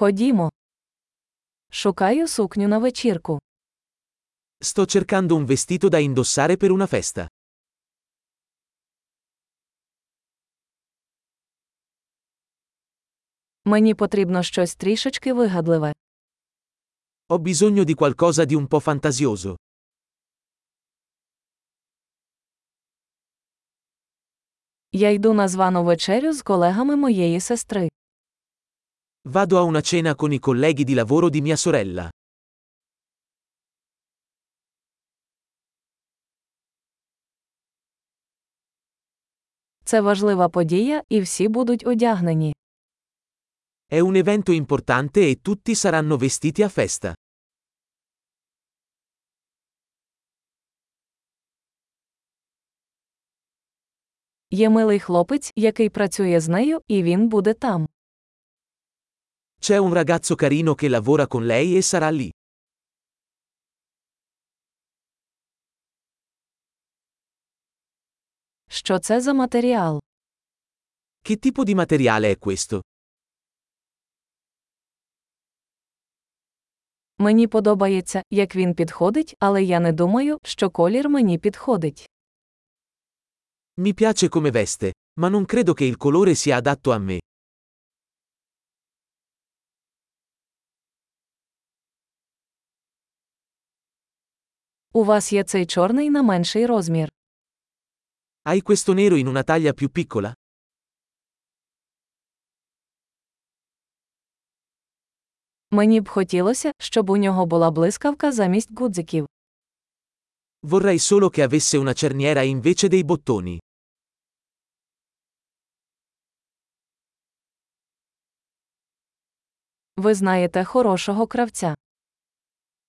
Ходімо. Шукаю сукню на вечірку. Sto cercando un vestito da indossare per una festa. Мені потрібно щось трішечки вигадливе. Ho bisogno di qualcosa di un po' fantasioso. Я йду на звану вечерю з колегами моєї сестри. Vado a una cena con i colleghi di lavoro di mia sorella. Це важлива подія, і всі будуть одягнені. È un evento importante e tutti saranno vestiti a festa. Є милий хлопець, який працює з нею, і він буде там. C'è un ragazzo carino che lavora con lei e sarà lì. Що це за матеріал? Che tipo di materiale è questo? Мені подобається, як він підходить, але я не думаю, що колір мені підходить. Mi piace come veste, ma non credo che il colore sia adatto a me. У вас є цей чорний на менший розмір. Hai questo nero in una taglia più piccola? Мені б хотілося, щоб у нього була блискавка замість гудзиків. Vorrei solo che avesse una cerniera invece dei bottoni. Ви знаєте хорошого кравця.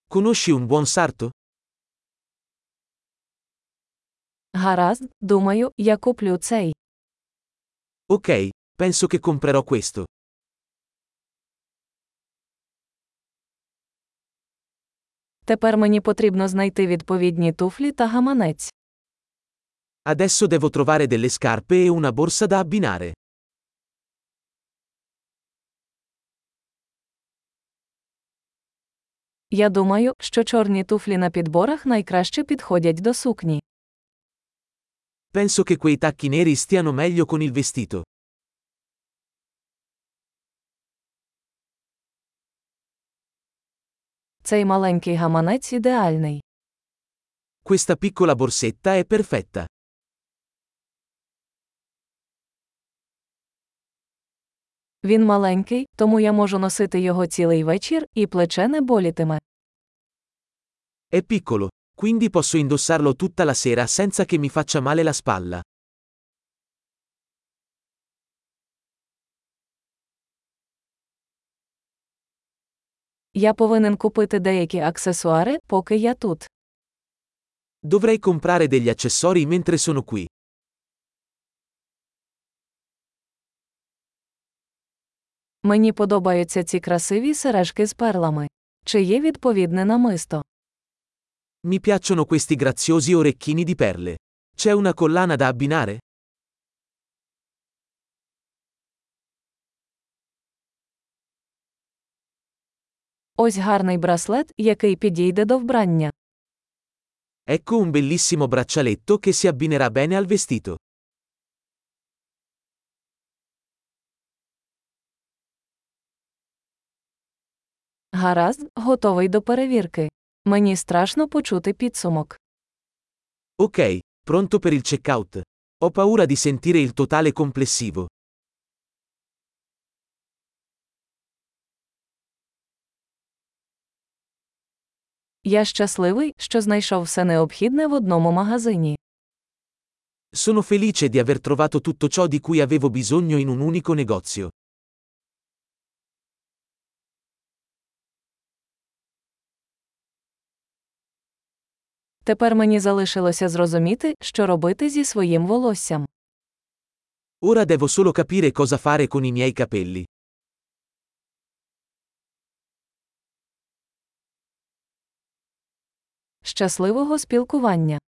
Conosci un buon sarto? Гаразд, думаю, я куплю цей. Ok, penso che comprerò questo. Тепер мені потрібно знайти відповідні туфлі та гаманець. Adesso devo trovare delle scarpe e una borsa da abbinare. Я думаю, що чорні туфлі на підборах найкраще підходять до сукні. Penso che quei tacchi neri stiano meglio con il vestito. Цей маленький гаманець ідеальний. Questa piccola borsetta è perfetta. Він маленький, тому я можу носити його цілий вечір, і плече не болітиме. È piccolo, quindi posso indossarlo tutta la sera senza che mi faccia male la spalla. Я повинен купити деякі аксесуари, поки я тут. Dovrei comprare degli accessori mentre sono qui. Мені подобаються ці красиві сережки з перлами. Чи є відповідне намисто? Mi piacciono questi graziosi orecchini di perle. C'è una collana da abbinare? Ось гарний браслет, який підійде до вбрання. Ecco un bellissimo braccialetto che si abbinerà bene al vestito. Гаразд, готовий до перевірки. Мені страшно почути підсумок. Ok, pronto per il checkout. Ho paura di sentire il totale complessivo. Я щасливий, що знайшов все необхідне в одному магазині. Sono felice di aver trovato tutto ciò di cui avevo bisogno in un unico negozio. Тепер мені залишилося зрозуміти, що робити зі своїм волоссям. Ora devo solo capire cosa fare con i miei capelli. Щасливого спілкування!